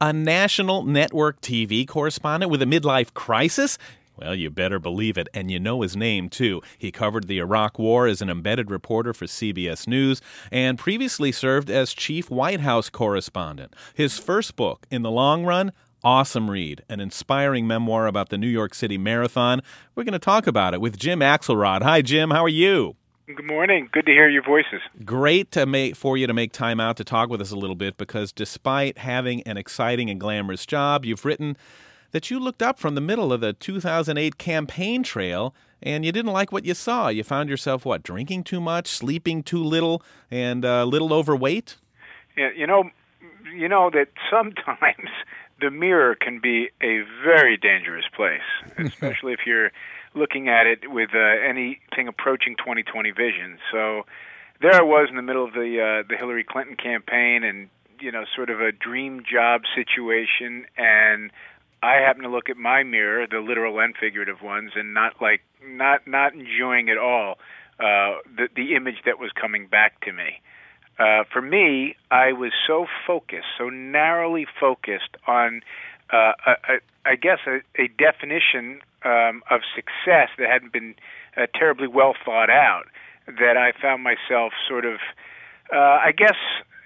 A national network TV correspondent with a midlife crisis? Well, you better believe it, and you know his name too. He covered the Iraq War as an embedded reporter for CBS News and previously served as chief White House correspondent. His first book, In the Long Run, awesome read, an inspiring memoir about the New York City Marathon. We're going to talk about it with Jim Axelrod. Hi, Jim. How are you? Good morning. Good to hear your voices. Great to make for you to make time out to talk with us a little bit because despite having an exciting and glamorous job, you've written that you looked up from the middle of the 2008 campaign trail and you didn't like what you saw. You found yourself, what, drinking too much, sleeping too little, and a little overweight? Yeah, you know, you know that sometimes the mirror can be a very dangerous place, especially if you're looking at it with uh, anything approaching 2020 vision. So there I was in the middle of the uh, the Hillary Clinton campaign, and you know, sort of a dream job situation, and I happen to look at my mirror, the literal and figurative ones, and not like not not enjoying at all uh, the the image that was coming back to me. Uh, for me, I was so focused, so narrowly focused on, uh, a, a, I guess, a, a definition um, of success that hadn't been uh, terribly well thought out that I found myself sort of, uh, I guess,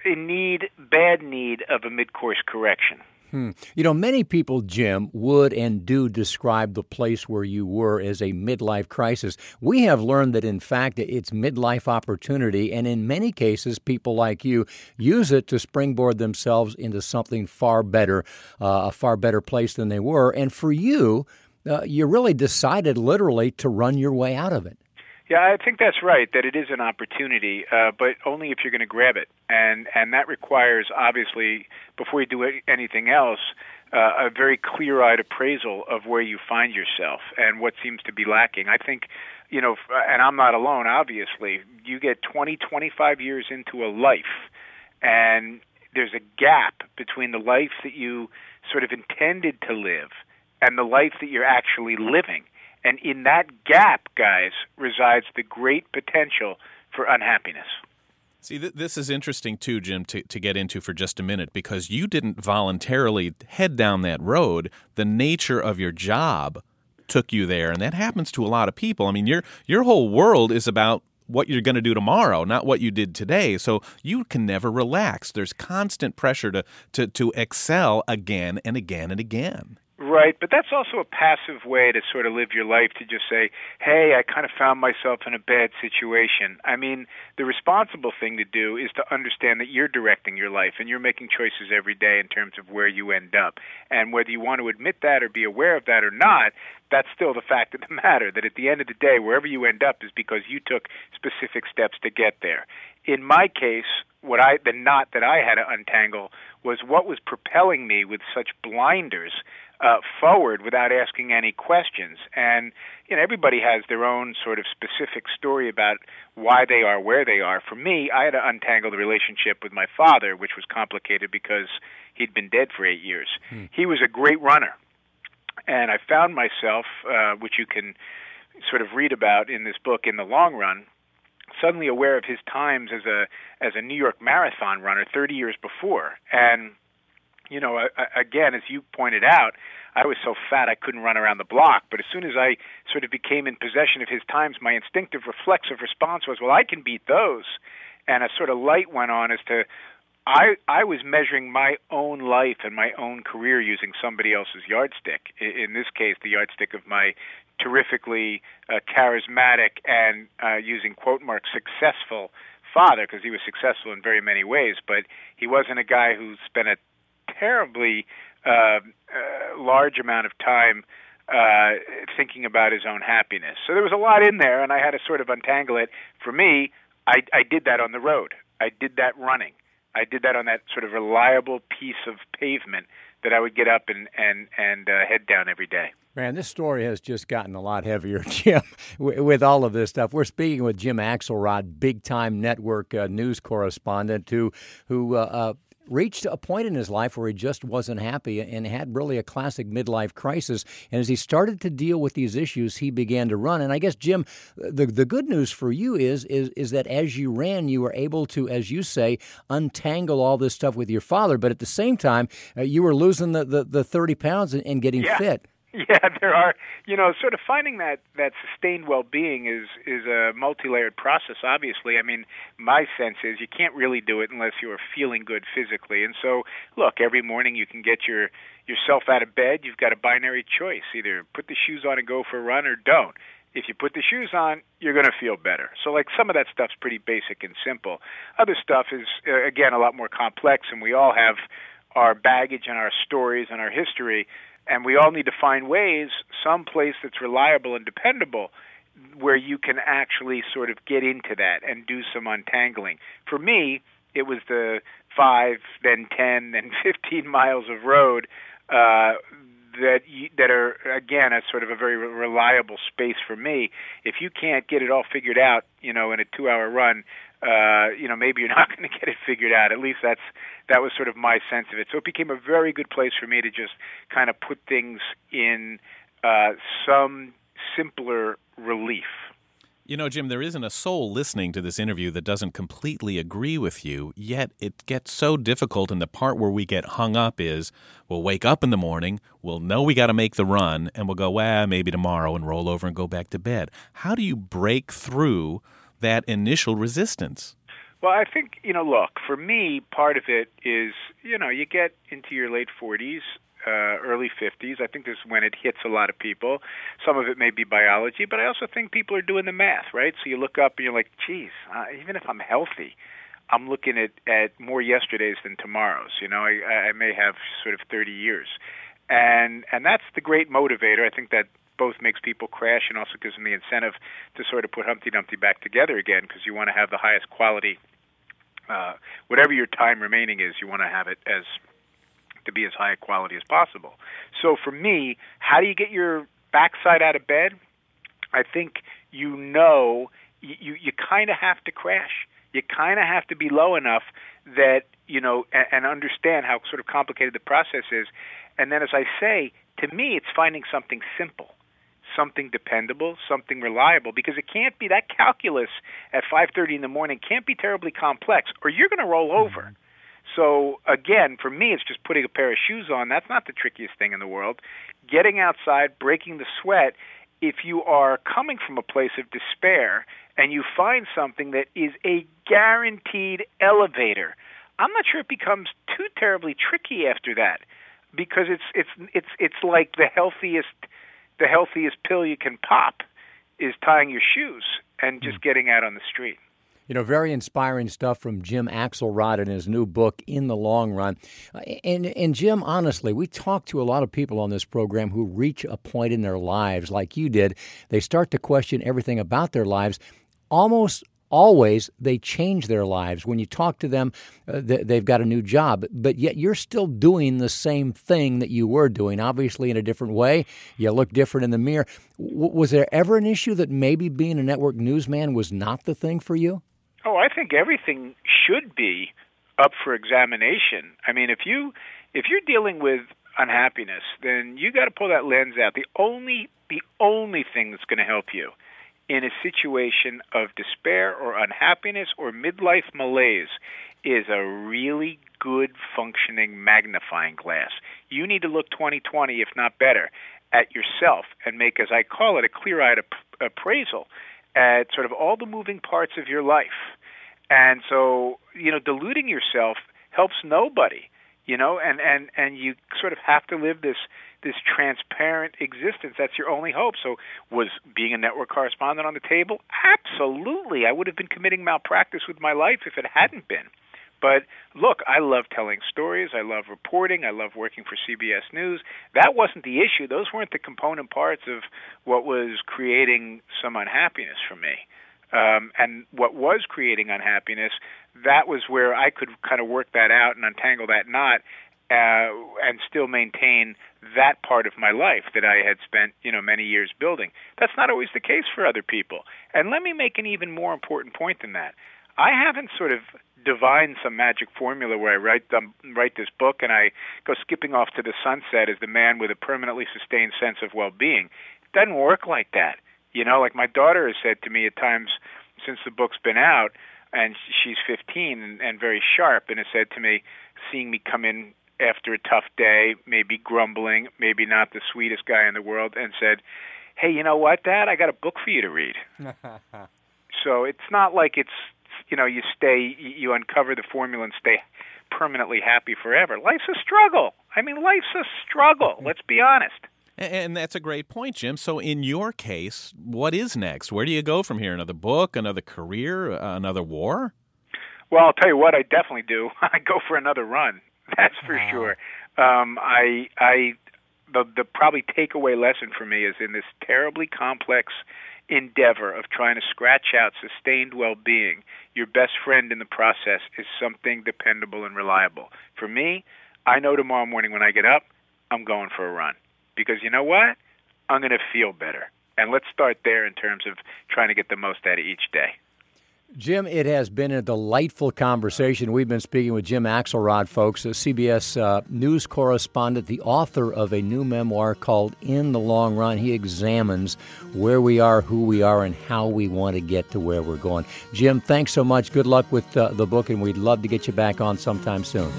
in need, bad need of a mid-course correction. Hmm. You know, many people, Jim, would and do describe the place where you were as a midlife crisis. We have learned that, in fact, it's midlife opportunity, and in many cases, people like you use it to springboard themselves into something far better, uh, a far better place than they were. And for you, uh, you really decided literally to run your way out of it. Yeah, I think that's right. That it is an opportunity, uh, but only if you're going to grab it, and and that requires obviously before you do anything else, uh, a very clear-eyed appraisal of where you find yourself and what seems to be lacking. I think, you know, and I'm not alone. Obviously, you get 20, 25 years into a life, and there's a gap between the life that you sort of intended to live and the life that you're actually living. And in that gap, guys, resides the great potential for unhappiness. See, th- this is interesting too, Jim, to, to get into for just a minute because you didn't voluntarily head down that road. The nature of your job took you there, and that happens to a lot of people. I mean, your your whole world is about what you're going to do tomorrow, not what you did today. So you can never relax. There's constant pressure to to to excel again and again and again. Right, but that's also a passive way to sort of live your life to just say, "Hey, I kind of found myself in a bad situation." I mean, the responsible thing to do is to understand that you're directing your life and you're making choices every day in terms of where you end up. And whether you want to admit that or be aware of that or not, that's still the fact of the matter that at the end of the day, wherever you end up is because you took specific steps to get there. In my case, what I the knot that I had to untangle was what was propelling me with such blinders uh, forward without asking any questions. And you know, everybody has their own sort of specific story about why they are where they are. For me, I had to untangle the relationship with my father, which was complicated because he'd been dead for eight years. Hmm. He was a great runner, and I found myself, uh, which you can sort of read about in this book, in the long run. Suddenly aware of his times as a as a New York Marathon runner 30 years before, and you know, again, as you pointed out, I was so fat I couldn't run around the block. But as soon as I sort of became in possession of his times, my instinctive reflexive response was, well, I can beat those. And a sort of light went on as to I I was measuring my own life and my own career using somebody else's yardstick. In this case, the yardstick of my terrifically uh, charismatic and uh, using quote marks successful father, because he was successful in very many ways, but he wasn't a guy who spent a terribly uh, uh, large amount of time uh, thinking about his own happiness. So there was a lot in there, and I had to sort of untangle it. For me, I, I did that on the road. I did that running. I did that on that sort of reliable piece of pavement that I would get up and and and uh, head down every day. Man, this story has just gotten a lot heavier, Jim, with all of this stuff. We're speaking with Jim Axelrod, big time network uh, news correspondent, who who uh, uh reached a point in his life where he just wasn't happy and had really a classic midlife crisis. And as he started to deal with these issues, he began to run. And I guess, Jim, the, the good news for you is, is, is that as you ran, you were able to, as you say, untangle all this stuff with your father. But at the same time, uh, you were losing the, the, the 30 pounds and, and getting yeah. fit. Yeah, there are. You know, sort of finding that that sustained well-being is is a multi-layered process. Obviously, I mean, my sense is you can't really do it unless you are feeling good physically. And so, look, every morning you can get your yourself out of bed. You've got a binary choice: either put the shoes on and go for a run, or don't. If you put the shoes on, you're going to feel better. So, like some of that stuff's pretty basic and simple. Other stuff is uh, again a lot more complex, and we all have our baggage and our stories and our history and we all need to find ways, some place that's reliable and dependable, where you can actually sort of get into that and do some untangling. For me, it was the five, then ten, then fifteen miles of road uh, that you, that are again a sort of a very reliable space for me. If you can't get it all figured out, you know, in a two-hour run, uh, you know, maybe you're not going to get it figured out. At least that's that was sort of my sense of it. So it became a very good place for me to just kind of put things in uh, some simpler relief. You know, Jim, there isn't a soul listening to this interview that doesn't completely agree with you, yet it gets so difficult. And the part where we get hung up is we'll wake up in the morning, we'll know we got to make the run, and we'll go, well, maybe tomorrow and roll over and go back to bed. How do you break through that initial resistance? Well, I think, you know, look, for me, part of it is, you know, you get into your late 40s, uh, early 50s. I think this is when it hits a lot of people. Some of it may be biology, but I also think people are doing the math, right? So you look up and you're like, geez, uh, even if I'm healthy, I'm looking at, at more yesterdays than tomorrows. You know, I, I may have sort of 30 years. And and that's the great motivator. I think that both makes people crash and also gives them the incentive to sort of put Humpty Dumpty back together again because you want to have the highest quality. Uh, whatever your time remaining is, you want to have it as to be as high a quality as possible. So for me, how do you get your backside out of bed? I think you know you you, you kind of have to crash. You kind of have to be low enough that you know and, and understand how sort of complicated the process is. And then, as I say, to me, it's finding something simple something dependable, something reliable, because it can't be that calculus at 5:30 in the morning can't be terribly complex, or you're going to roll over. Mm-hmm. So again, for me, it's just putting a pair of shoes on. That's not the trickiest thing in the world. Getting outside, breaking the sweat. If you are coming from a place of despair and you find something that is a guaranteed elevator, I'm not sure it becomes too terribly tricky after that because it's it's it's it's like the healthiest the healthiest pill you can pop is tying your shoes and just mm. getting out on the street. You know, very inspiring stuff from Jim Axelrod in his new book, In the Long Run. Uh, and, and Jim, honestly, we talk to a lot of people on this program who reach a point in their lives like you did. They start to question everything about their lives. Almost always they change their lives. When you talk to them, uh, they've got a new job, but yet you're still doing the same thing that you were doing, obviously in a different way. You look different in the mirror. W- was there ever an issue that maybe being a network newsman was not the thing for you? Oh, I think everything should be up for examination. I mean, if you if you're dealing with unhappiness, then you got to pull that lens out. The only the only thing that's going to help you in a situation of despair or unhappiness or midlife malaise is a really good functioning magnifying glass. You need to look 2020, if not better, at yourself and make, as I call it, a clear eyed ap- appraisal at sort of all the moving parts of your life. And so, you know, deluding yourself helps nobody, you know, and, and, and you sort of have to live this this transparent existence. That's your only hope. So, was being a network correspondent on the table? Absolutely. I would have been committing malpractice with my life if it hadn't been. But look, I love telling stories. I love reporting. I love working for CBS News. That wasn't the issue. Those weren't the component parts of what was creating some unhappiness for me. Um, and what was creating unhappiness, that was where I could kind of work that out and untangle that knot uh, and still maintain that part of my life that I had spent, you know, many years building. That's not always the case for other people. And let me make an even more important point than that. I haven't sort of divined some magic formula where I write them, write this book and I go skipping off to the sunset as the man with a permanently sustained sense of well-being. It doesn't work like that. You know, like my daughter has said to me at times since the book's been out, and she's 15 and, and very sharp, and has said to me, seeing me come in after a tough day, maybe grumbling, maybe not the sweetest guy in the world, and said, "Hey, you know what, Dad? I got a book for you to read." so it's not like it's you know you stay you uncover the formula and stay permanently happy forever. Life's a struggle. I mean, life's a struggle. Let's be honest. And that's a great point, Jim. So, in your case, what is next? Where do you go from here? Another book, another career, another war? Well, I'll tell you what, I definitely do. I go for another run. That's for wow. sure. Um, I, I, the the probably takeaway lesson for me is in this terribly complex endeavor of trying to scratch out sustained well-being. Your best friend in the process is something dependable and reliable. For me, I know tomorrow morning when I get up, I'm going for a run because you know what? I'm going to feel better. And let's start there in terms of trying to get the most out of each day. Jim, it has been a delightful conversation. We've been speaking with Jim Axelrod, folks, a CBS uh, news correspondent, the author of a new memoir called In the Long Run. He examines where we are, who we are, and how we want to get to where we're going. Jim, thanks so much. Good luck with uh, the book, and we'd love to get you back on sometime soon.